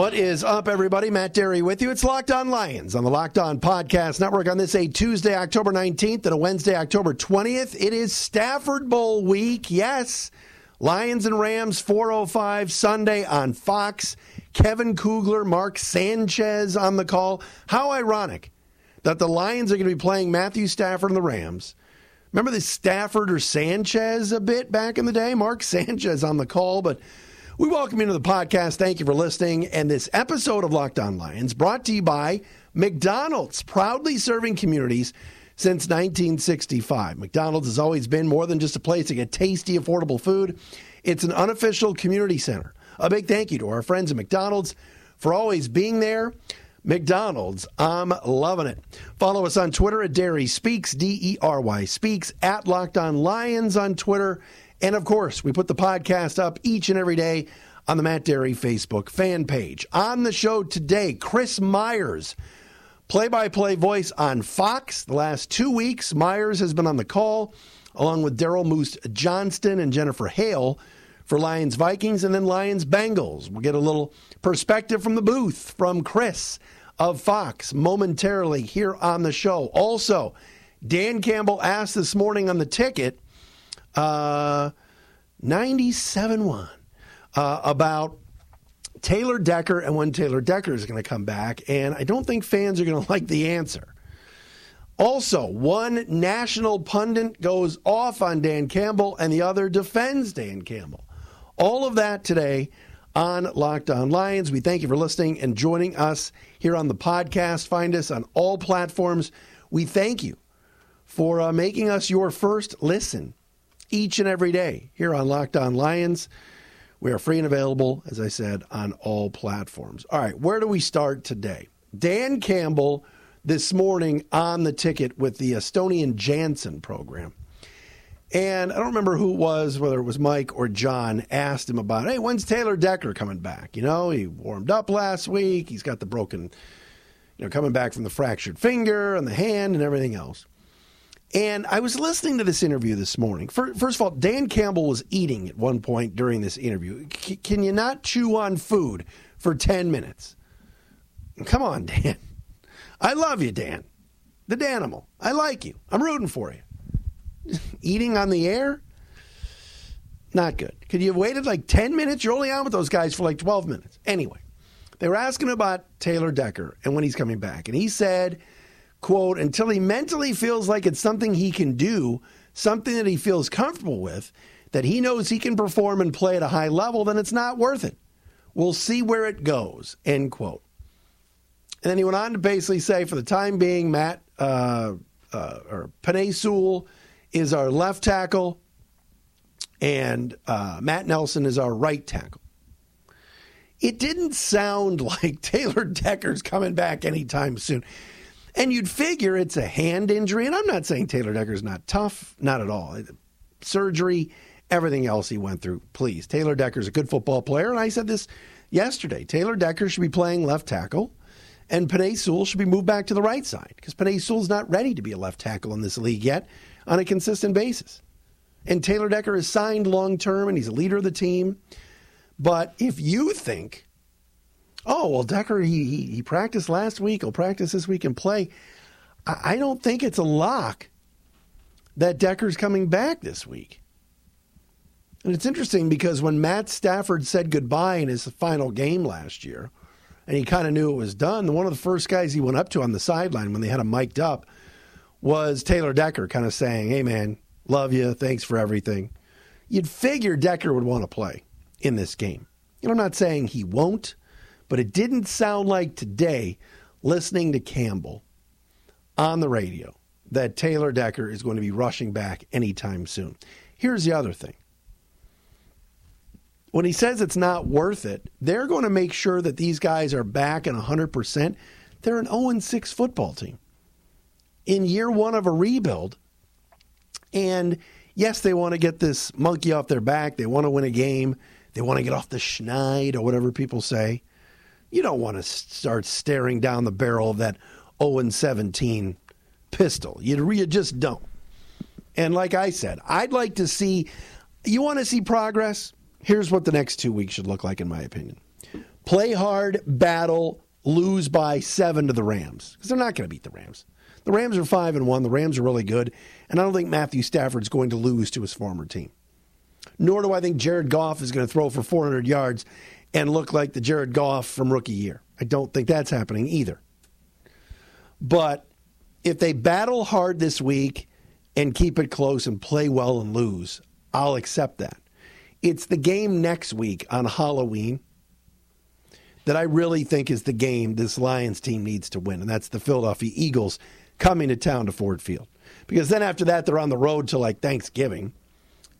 What is up, everybody? Matt Dery with you. It's Locked On Lions on the Locked On Podcast Network on this a Tuesday, October 19th and a Wednesday, October 20th. It is Stafford Bowl week. Yes. Lions and Rams 405 Sunday on Fox. Kevin Kugler, Mark Sanchez on the call. How ironic that the Lions are going to be playing Matthew Stafford and the Rams. Remember the Stafford or Sanchez a bit back in the day? Mark Sanchez on the call, but we welcome you to the podcast. Thank you for listening. And this episode of Locked On Lions brought to you by McDonald's, proudly serving communities since 1965. McDonald's has always been more than just a place to get tasty, affordable food. It's an unofficial community center. A big thank you to our friends at McDonald's for always being there. McDonald's, I'm loving it. Follow us on Twitter at Dery Speaks, D E R Y Speaks, at Locked On Lions on Twitter and of course, we put the podcast up each and every day on the Matt Dery Facebook fan page. On the show today, Chris Myers, play by play voice on Fox. The last two weeks, Myers has been on the call along with Daryl Moose Johnston and Jennifer Hale for Lions Vikings and then Lions Bengals. We'll get a little perspective from the booth from Chris of Fox momentarily here on the show. Also, Dan Campbell asked this morning on the ticket uh, 97 1 uh, about Taylor Decker and when Taylor Decker is going to come back. And I don't think fans are going to like the answer. Also, one national pundit goes off on Dan Campbell and the other defends Dan Campbell. All of that today on Locked On Lions. We thank you for listening and joining us here on the podcast. Find us on all platforms. We thank you for uh, making us your first listen each and every day here on Locked On Lions. We are free and available, as I said, on all platforms. All right, where do we start today? Dan Campbell this morning on the ticket with the Stoney and Jansen program. And I don't remember who it was, whether it was Mike or John, asked him about, hey, when's Taylor Decker coming back? You know, he warmed up last week. He's got the broken, you know, coming back from the fractured finger and the hand and everything else. And I was listening to this interview this morning. First of all, Dan Campbell was eating at one point during this interview. C- can you not chew on food for 10 minutes? Come on, Dan. I love you, Dan. The Danimal. I like you. I'm rooting for you. Eating on the air? Not good. Could you have waited like 10 minutes? You're only on with those guys for like 12 minutes. Anyway, they were asking about Taylor Decker and when he's coming back. And he said quote, until he mentally feels like it's something he can do, something that he feels comfortable with, that he knows he can perform and play at a high level, then it's not worth it. We'll see where it goes, end quote. And then he went on to basically say, for the time being, Matt uh, uh, or Penei Sewell is our left tackle, and uh, Matt Nelson is our right tackle. It didn't sound like Taylor Decker's coming back anytime soon. And you'd figure it's a hand injury. And I'm not saying Taylor Decker's not tough, not at all. Uh, surgery, everything else he went through. Please, Taylor Decker's a good football player. And I said this yesterday Taylor Decker should be playing left tackle, and Penei Sewell should be moved back to the right side because Penei Sewell's not ready to be a left tackle in this league yet on a consistent basis. And Taylor Decker is signed long term and he's a leader of the team. But if you think oh well decker he, he, he practiced last week. He'll practice this week and play. I, I don't think it's a lock that decker's coming back this week. And it's interesting because when matt stafford said goodbye in his final game last year and he kind of knew it was done one of the first guys he went up to on the sideline when they had him mic'd up was taylor decker kind of saying hey man love you thanks for everything. You'd figure decker would want to play in this game. And i'm not saying he won't but it didn't sound like today, listening to Campbell on the radio, that Taylor Decker is going to be rushing back anytime soon. Here's the other thing. When he says it's not worth it, they're going to make sure that these guys are back and 100%. They're an 0 6 football team. In year one of a rebuild, And yes, they want to get this monkey off their back. They want to win a game. They want to get off the schneid or whatever people say. You don't want to start staring down the barrel of that 0 17 pistol. You, you just don't. And like I said, I'd like to see, you want to see progress? Here's what the next two weeks should look like, in my opinion play hard, battle, lose by seven to the Rams, because they're not going to beat the Rams. The Rams are 5 and 1. The Rams are really good. And I don't think Matthew Stafford's going to lose to his former team. Nor do I think Jared Goff is going to throw for 400 yards and look like the Jared Goff from rookie year. I don't think that's happening either. But if they battle hard this week and keep it close and play well and lose, I'll accept that. It's the game next week on Halloween that I really think is the game this Lions team needs to win, and that's the Philadelphia Eagles coming to town to Ford Field. Because then after that, they're on the road to like Thanksgiving,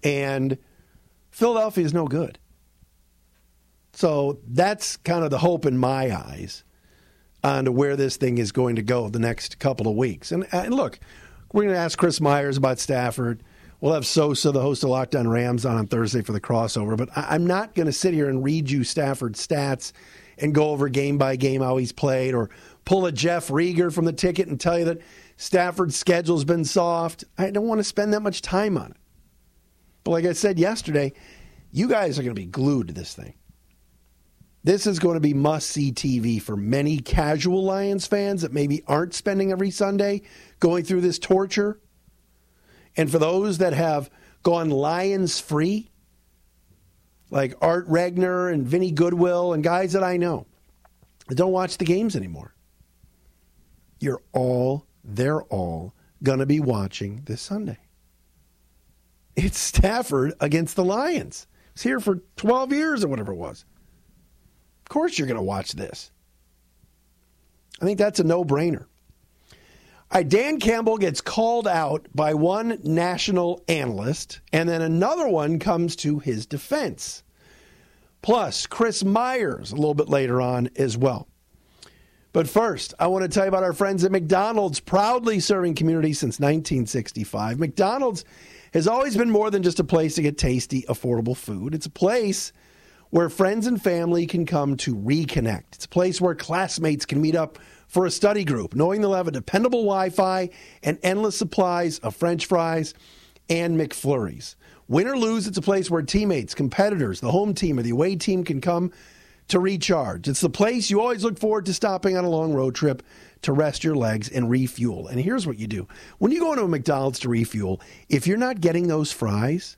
and Philadelphia is no good. So that's kind of the hope in my eyes on where this thing is going to go the next couple of weeks. And, and look, we're going to ask Chris Myers about Stafford. We'll have Sosa, the host of Locked On Rams, on on Thursday for the crossover. But I, am not going to sit here and read you Stafford's stats and go over game by game how he's played or pull a Jeff Riger from the ticket and tell you that Stafford's schedule's been soft. I don't want to spend that much time on it. But like I said yesterday, you guys are going to be glued to this thing. This is going to be must see TV for many casual Lions fans that maybe aren't spending every Sunday going through this torture. And for those that have gone Lions free, like Art Regner and Vinny Goodwill and guys that I know that don't watch the games anymore, you're all, they're all going to be watching this Sunday. It's Stafford against the Lions. It's here for 12 years or whatever it was course you're going to watch this. I think that's a no brainer. Right, Dan Campbell gets called out by one national analyst, and then another one comes to his defense. Plus, Chris Myers a little bit later on as well. But first, I want to tell you about our friends at McDonald's, proudly serving communities since 1965. McDonald's has always been more than just a place to get tasty, affordable food. It's a place where friends and family can come to reconnect. It's a place where classmates can meet up for a study group, knowing they'll have a dependable Wi Fi and endless supplies of French fries and McFlurries. Win or lose, it's a place where teammates, competitors, the home team, or the away team can come to recharge. It's the place you always look forward to stopping on a long road trip to rest your legs and refuel. And here's what you do when you go into a McDonald's to refuel, if you're not getting those fries,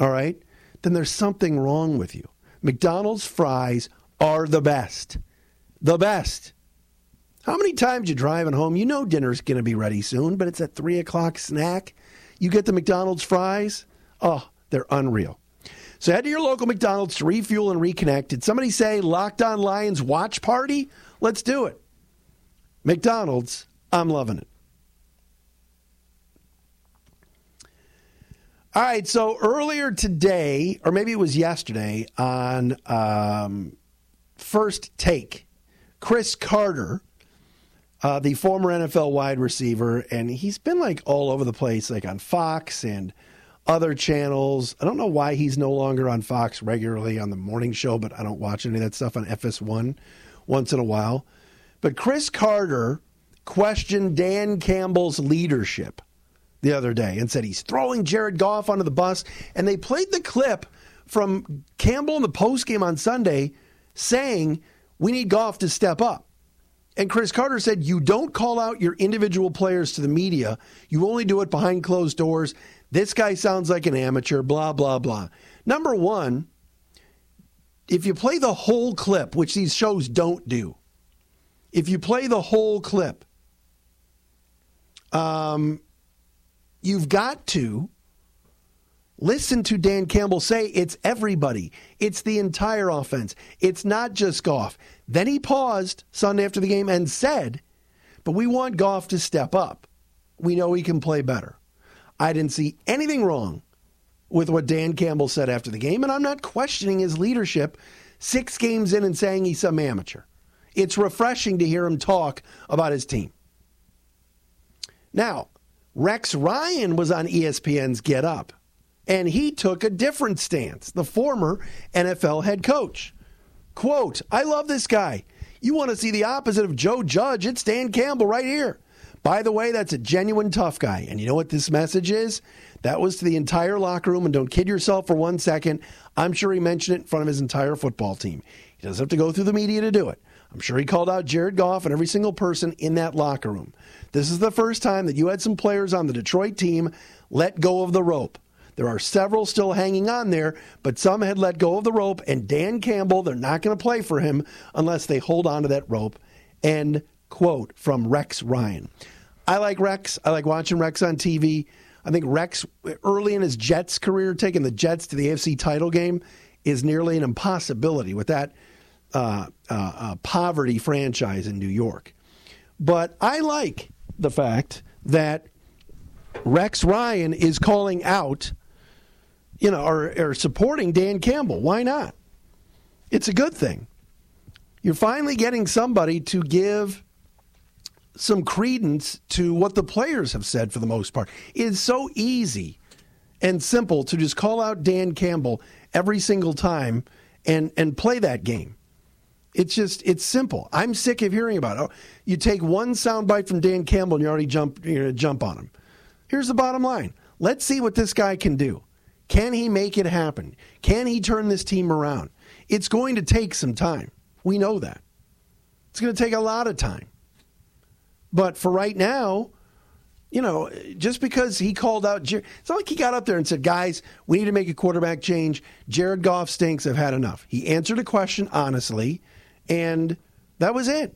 all right, then there's something wrong with you. McDonald's fries are the best. The best. How many times you driving home? You know dinner's going to be ready soon, but it's a three o'clock snack. You get the McDonald's fries. Oh, they're unreal. So head to your local McDonald's to refuel and reconnect. Did somebody say Locked On Lions watch party? Let's do it. McDonald's, I'm loving it. All right, so earlier today, or maybe it was yesterday, on um, First Take, Cris Carter, uh, the former NFL wide receiver, and he's been like all over the place, like on Fox and other channels. I don't know why he's no longer on Fox regularly on the morning show, but I don't watch any of that stuff on FS1 once in a while. But Cris Carter questioned Dan Campbell's leadership the other day and said he's throwing Jared Goff under the bus. And they played the clip from Campbell in the post game on Sunday saying we need Goff to step up. And Cris Carter said, You don't call out your individual players to the media. You only do it behind closed doors. This guy sounds like an amateur, blah, blah, blah. Number one, if you play the whole clip, which these shows don't do, if you play the whole clip, um, you've got to listen to Dan Campbell say it's everybody, it's the entire offense, it's not just Goff. Then he paused Sunday after the game and said, But we want Goff to step up. We know he can play better. I didn't see anything wrong with what Dan Campbell said after the game, and I'm not questioning his leadership six games in and saying he's some amateur. It's refreshing to hear him talk about his team. Now, Rex Ryan was on ESPN's Get Up, and he took a different stance, the former NFL head coach. Quote, I love this guy. You want to see the opposite of Joe Judge? It's Dan Campbell right here. By the way, that's a genuine tough guy. And you know what this message is? That was to the entire locker room. And don't kid yourself for one second. I'm sure he mentioned it in front of his entire football team. He doesn't have to go through the media to do it. I'm sure he called out Jared Goff and every single person in that locker room. This is the first time that you had some players on the Detroit team let go of the rope. There are several still hanging on there, but some had let go of the rope, and Dan Campbell, they're not going to play for him unless they hold on to that rope. End quote from Rex Ryan. I like Rex. I like watching Rex on TV. I think Rex, early in his Jets career, taking the Jets to the AFC title game is nearly an impossibility with that uh, uh, uh, poverty franchise in New York. But I like the fact that Rex Ryan is calling out you know, or, or supporting Dan Campbell. Why not? It's a good thing. You're finally getting somebody to give some credence to what the players have said for the most part. It is so easy and simple to just call out Dan Campbell every single time and and play that game. It's just it's simple. I'm sick of hearing about it. Oh, you take one soundbite from Dan Campbell and you already jump you're gonna jump on him. Here's the bottom line. Let's see what this guy can do. Can he make it happen? Can he turn this team around? It's going to take some time. We know that. It's going to take a lot of time. But for right now, you know, just because he called out, it's not like he got up there and said, guys, we need to make a quarterback change. Jared Goff stinks. I've had enough. He answered a question honestly, and that was it.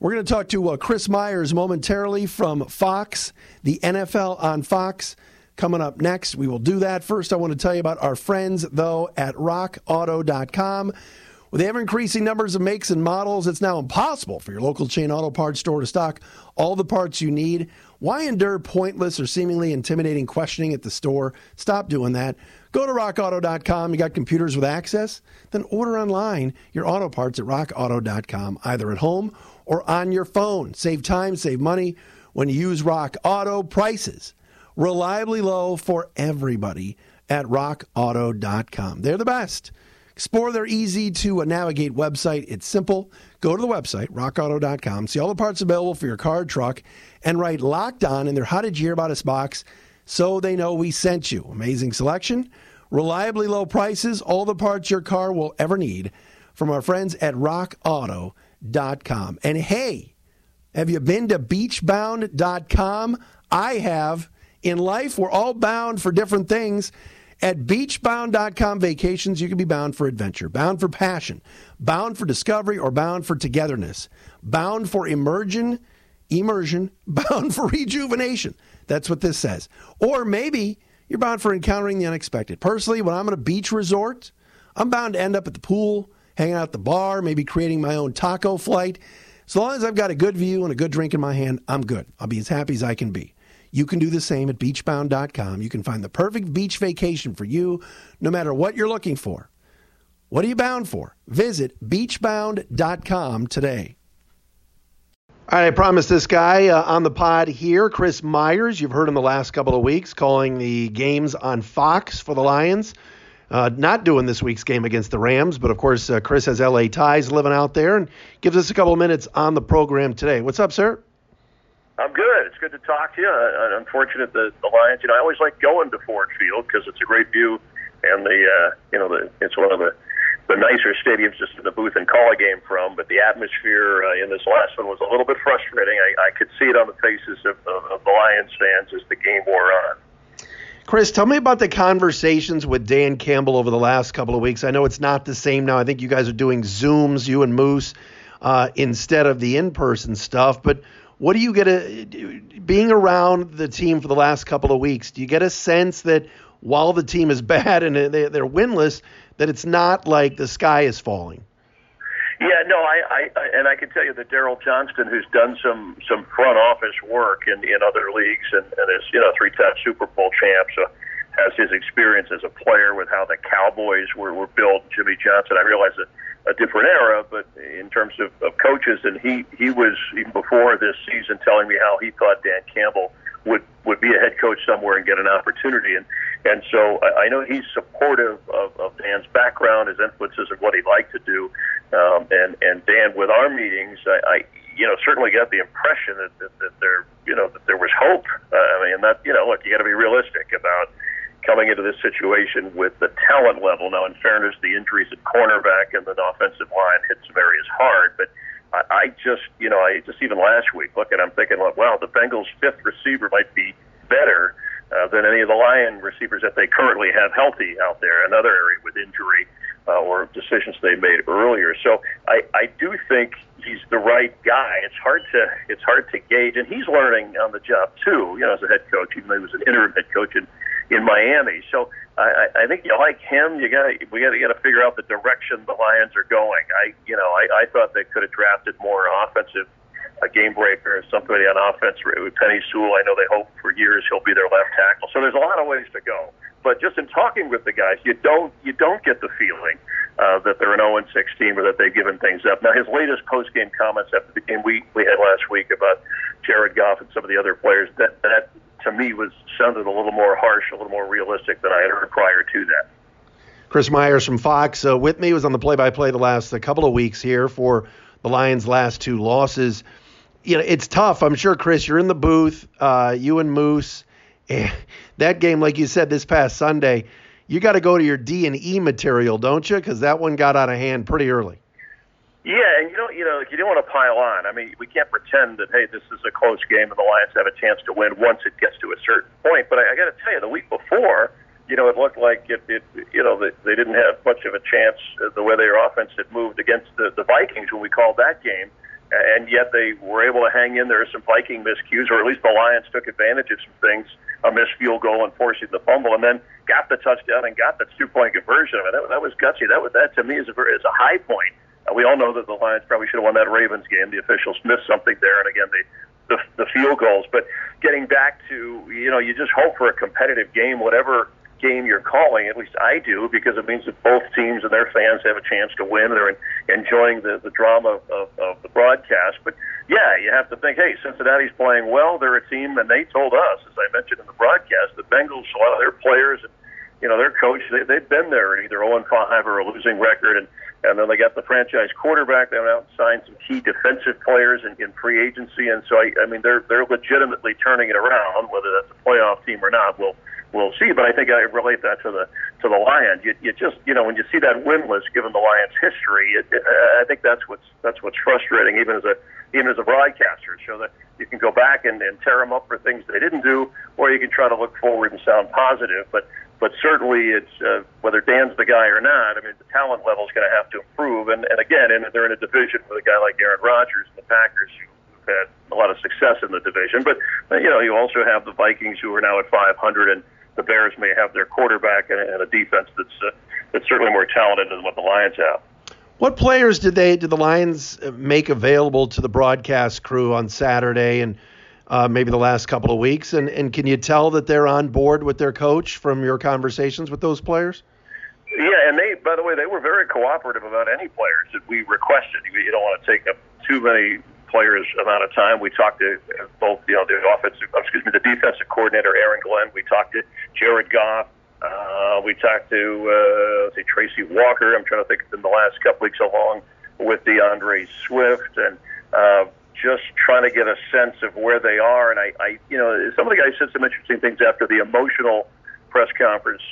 We're going to talk to uh, Chris Myers momentarily from Fox, the NFL on Fox coming up next. We will do that. First, I want to tell you about our friends, though, at rockauto.com. With ever increasing numbers of makes and models, it's now impossible for your local chain auto parts store to stock all the parts you need. Why endure pointless or seemingly intimidating questioning at the store? Stop doing that. Go to rockauto.com. You got computers with access? Then order online your auto parts at rockauto.com, either at home or on your phone. Save time, save money when you use Rock Auto prices reliably low for everybody at rockauto.com. They're the best. Explore their easy to navigate website. It's simple. Go to the website, rockauto.com, see all the parts available for your car truck, and write locked on in their How Did You Hear About Us box so they know we sent you. Amazing selection, reliably low prices, all the parts your car will ever need from our friends at rockauto.com. And hey, have you been to beachbound.com? I have. In life, we're all bound for different things. At beachbound.com vacations, you can be bound for adventure, bound for passion, bound for discovery, or bound for togetherness, bound for immersion, immersion, bound for rejuvenation. That's what this says. Or maybe you're bound for encountering the unexpected. Personally, when I'm at a beach resort, I'm bound to end up at the pool, hanging out at the bar, maybe creating my own taco flight. As long as I've got a good view and a good drink in my hand, I'm good. I'll be as happy as I can be. You can do the same at beachbound.com. You can find the perfect beach vacation for you, no matter what you're looking for. What are you bound for? Visit beachbound.com today. All right, I promised this guy uh, on the pod here, Chris Myers. You've heard him the last couple of weeks calling the games on Fox for the Lions. Uh, not doing this week's game against the Rams, but of course, uh, Chris has LA ties living out there and gives us a couple of minutes on the program today. What's up, sir? I'm good. It's good to talk to you. Uh, unfortunate that the Lions. You know, I always like going to Ford Field because it's a great view, and the uh, you know the it's one of the the nicer stadiums just in the booth and call a game from. But the atmosphere uh, in this last one was a little bit frustrating. I, I could see it on the faces of, of, of the Lions fans as the game wore on. Chris, tell me about the conversations with Dan Campbell over the last couple of weeks. I know it's not the same now. I think you guys are doing Zooms, you and Moose, uh, instead of the in person stuff. But what do you get a being around the team for the last couple of weeks? Do you get a sense that while the team is bad and they're winless, that it's not like the sky is falling? Yeah, no, I, I, and I can tell you that Daryl Johnston, who's done some some front office work in in other leagues and, and is you know three-time Super Bowl champ, so has his experience as a player with how the Cowboys were were built. Jimmy Johnson, I realize that a different era, but in terms of, of coaches, and he he was even before this season telling me how he thought Dan Campbell would would be a head coach somewhere and get an opportunity. And and so I, I know he's supportive of, of Dan's background, his influences, and what he'd like to do. Um, and and Dan, with our meetings, I, I you know certainly got the impression that, that, that there you know that there was hope. Uh, I mean, that you know, look, you got to be realistic about coming into this situation with the talent level. Now, in fairness, the injuries at cornerback and the offensive line hit some areas hard, but I, I just, you know, I just even last week, look, and I'm thinking, well, wow, the Bengals' fifth receiver might be better uh, than any of the Lion receivers that they currently have healthy out there. Another area with injury uh, or decisions they made earlier. So I, I do think he's the right guy. It's hard to it's hard to gauge, and he's learning on the job too. You know, as a head coach, even though he was an interim head coach in in Miami. So I, I think you like him. You got we got to got to figure out the direction the Lions are going. I you know I, I thought they could have drafted more offensive a game breaker, somebody on offense. Penei Sewell, I know they hope for years he'll be their left tackle. So there's a lot of ways to go. But just in talking with the guys, you don't you don't get the feeling uh, that they're an 0 16 or that they've given things up. Now his latest post game comments after the game we we had last week about Jared Goff and some of the other players that that to me was sounded a little more harsh, a little more realistic than I had heard prior to that. Chris Myers from Fox uh, with me was on the play-by-play the last a couple of weeks here for the Lions' last two losses. You know, it's tough. I'm sure, Chris, you're in the booth, uh, you and Moose. that game, like you said, this past Sunday, you got to go to your D and E material, don't you? Because that one got out of hand pretty early. Yeah, and you don't, you know, you don't want to pile on. I mean, we can't pretend that hey, this is a close game and the Lions have a chance to win once it gets to a certain point. But I, I got to tell you, the week before, you know, it looked like it, it you know, they, they didn't have much of a chance uh, the way their offense had moved against the, the Vikings when we called that game, and yet they were able to hang in there. Some Viking miscues, or at least the Lions took advantage of some things, a missed field goal and forcing the fumble, and then got the touchdown and got the two point conversion. I mean, that, that was gutsy. That was that to me is a is a high point we all know that the Lions probably should have won that Ravens game. The officials missed something there, and again, the, the the field goals. But getting back to you know, you just hope for a competitive game, whatever game you're calling. At least I do, because it means that both teams and their fans have a chance to win. They're enjoying the the drama of, of the broadcast. But yeah, you have to think, hey, Cincinnati's playing well. They're a team, and they told us, as I mentioned in the broadcast, the Bengals, a lot of their players and you know their coach, they, they've been there either 0 and 5 or a losing record, and and then they got the franchise quarterback. They went out and signed some key defensive players in, in free agency, and so I, I mean they're they're legitimately turning it around. Whether that's a playoff team or not, we'll we'll see. But I think I relate that to the to the Lions. You, you just you know when you see that win list, given the Lions' history, it, it, I think that's what's that's what's frustrating, even as a even as a broadcaster, so that you can go back and, and tear them up for things they didn't do, or you can try to look forward and sound positive. But but certainly it's uh, whether Dan's the guy or not. I mean, the talent level is going to have to improve. And, and again, and they're in a division with a guy like Aaron Rodgers and the Packers who've had a lot of success in the division. But you know, you also have the Vikings who are now at 500, and the Bears may have their quarterback and, and a defense that's uh, that's certainly more talented than what the Lions have. What players did they did the Lions make available to the broadcast crew on Saturday and? Uh, maybe the last couple of weeks. And, and can you tell that they're on board with their coach from your conversations with those players? Yeah, and they, by the way, they were very cooperative about any players that we requested. You don't want to take up too many players amount of time. We talked to both, you know, the offensive, excuse me, the defensive coordinator Aaron Glenn. We talked to Jared Goff. Uh, we talked to uh, let's see, Tracy Walker. I'm trying to think in the last couple weeks along with D'Andre Swift and uh, just trying to get a sense of where they are. And I, I, you know, some of the guys said some interesting things after the emotional press conference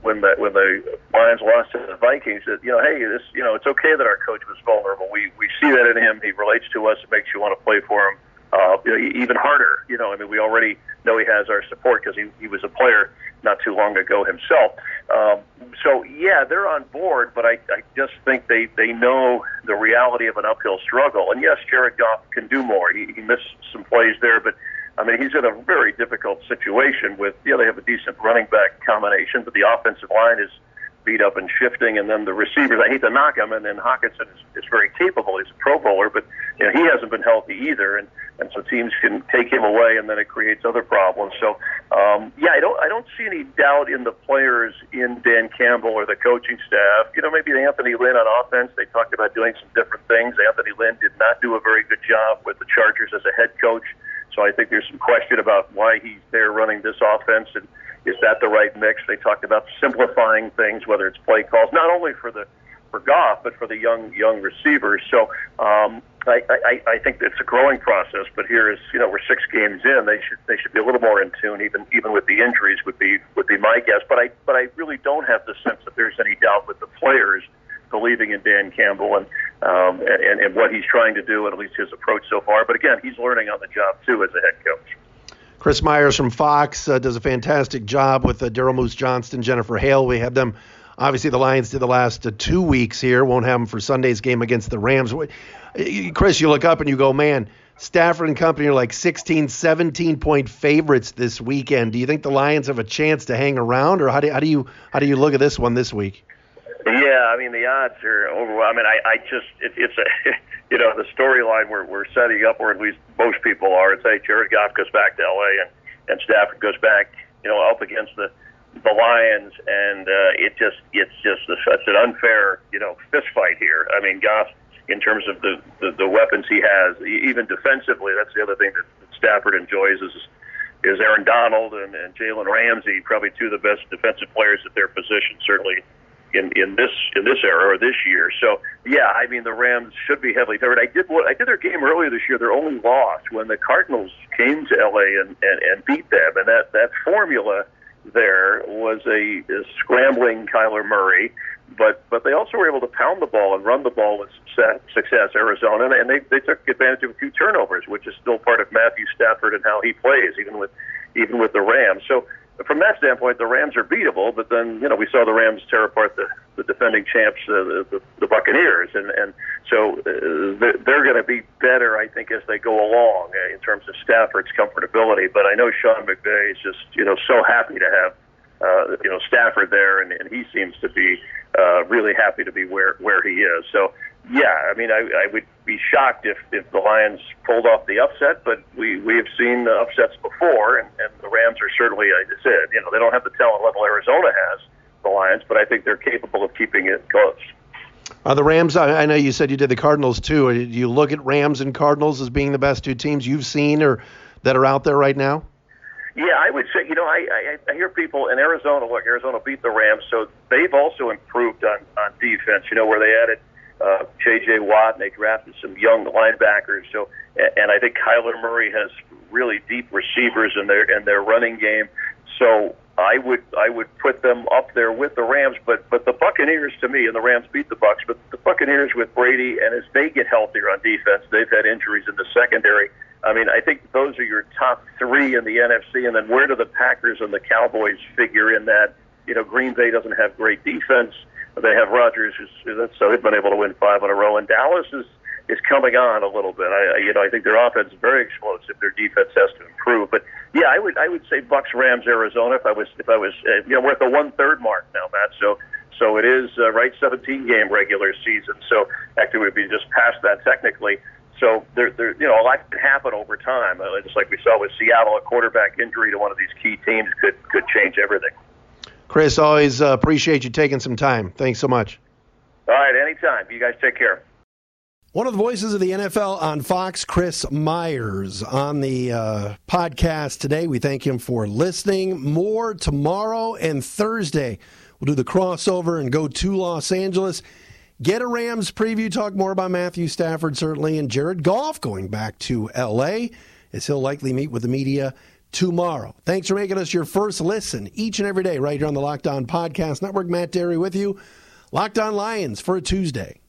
when the when the Lions lost to the Vikings. That you know, hey, this, you know, it's okay that our coach was vulnerable. We we see that in him. He relates to us. It makes you want to play for him uh, even harder. You know, I mean, we already know he has our support because he he was a player not too long ago himself. Um, so yeah, they're on board, but I, I just think they they know the reality of an uphill struggle. And yes, Jared Goff can do more. He, he missed some plays there, but I mean he's in a very difficult situation. With yeah, they have a decent running back combination, but the offensive line is beat up and shifting, and then the receivers. I hate to knock him, and then Hockenson is, is very capable. He's a Pro Bowler, but you know he hasn't been healthy either, and and so teams can take him away, and then it creates other problems. So um, yeah, I don't I don't see any doubt in the players in Dan Campbell or the coaching staff. You know, maybe Anthony Lynn on offense. They talked about doing some different things. Anthony Lynn did not do a very good job with the Chargers as a head coach. So I think there's some question about why he's there running this offense and is that the right mix? They talked about simplifying things, whether it's play calls, not only for the for Goff, but for the young young receivers. So um, I, I, I think it's a growing process. But here is you know we're six games in. They should they should be a little more in tune, even even with the injuries would be would be my guess. But I but I really don't have the sense that there's any doubt with the players believing in Dan Campbell and um, and, and what he's trying to do, and at least his approach so far. But again, he's learning on the job too as a head coach. Chris Myers from Fox uh, does a fantastic job with uh, Daryl Moose Johnston, Jennifer Hale. We had them Obviously, the Lions did the last uh, two weeks here. Won't have them for Sunday's game against the Rams. Chris, you look up and you go, man, Stafford and company are like 16, 17 point favorites this weekend. Do you think the Lions have a chance to hang around, or how do, how do you how do you look at this one this week? Yeah, I mean the odds are overwhelming. I mean, I, I just it, it's a you know the storyline we're we're setting up, or at least most people are. It's hey, Jared Goff goes back to L.A. and and Stafford goes back, you know, up against the the Lions, and uh, it just it's just a, such an unfair you know fist fight here. I mean, Goff, in terms of the, the the weapons he has, even defensively, that's the other thing that Stafford enjoys is is Aaron Donald and, and Jalen Ramsey, probably two of the best defensive players at their position, certainly in in this in this era or this year. So yeah, I mean the Rams should be heavily favored. I did I did their game earlier this year. Their only loss when the Cardinals came to LA and and, and beat them, and that that formula there was a, a scrambling Kyler Murray, but but they also were able to pound the ball and run the ball with success, success Arizona, and they they took advantage of a few turnovers, which is still part of Matthew Stafford and how he plays, even with even with the Rams. So from that standpoint, the Rams are beatable. But then, you know, we saw the Rams tear apart the, the defending champs, uh, the, the Buccaneers, and and so uh, they're, they're going to be better, I think, as they go along uh, in terms of Stafford's comfortability. But I know Sean McVay is just, you know, so happy to have, uh, you know, Stafford there, and, and he seems to be uh, really happy to be where where he is. So yeah, I mean, I, I would be shocked if, if the Lions pulled off the upset, but we, we have seen upsets before, and, and the Rams are certainly, I said, you know, they don't have the talent level Arizona has, the Lions, but I think they're capable of keeping it close. Are the Rams, I know you said you did the Cardinals too. Do you look at Rams and Cardinals as being the best two teams you've seen or that are out there right now? Yeah, I would say, you know, I, I, I hear people in Arizona, look, Arizona beat the Rams, so they've also improved on, on defense, you know, where they added uh, J.J. Watt, and they drafted some young linebackers. So, and I think Kyler Murray has really deep receivers in their in their running game. So I would I would put them up there with the Rams, but but the Buccaneers to me and the Rams beat the Bucks, but the Buccaneers with Brady and as they get healthier on defense, they've had injuries in the secondary. I mean, I think those are your top three in the NFC, and then where do the Packers and the Cowboys figure in that? You know, Green Bay doesn't have great defense. They have Rodgers, who's, so they've been able to win five in a row, and Dallas is is coming on a little bit. I, you know, I think their offense is very explosive. Their defense has to improve, but yeah, I would I would say Bucks, Rams, Arizona. If I was if I was uh, you know we're at the one third mark now, Matt. So so it is uh, right 17 game regular season. So actually, we'd be just past that technically. So there, there, you know, a lot can happen over time. Uh, just like we saw with Seattle, a quarterback injury to one of these key teams could could change everything. Chris, always uh, appreciate you taking some time. Thanks so much. All right, anytime. You guys take care. One of the voices of the NFL on Fox, Chris Myers, on the uh, podcast today. We thank him for listening. More tomorrow and Thursday. We'll do the crossover and go to Los Angeles. Get a Rams preview, talk more about Matthew Stafford, certainly, and Jared Goff going back to L.A., as he'll likely meet with the media tomorrow. Thanks for making us your first listen each and every day right here on the Locked On Podcast Network. Matt Dery with you. Locked On Lions for a Tuesday.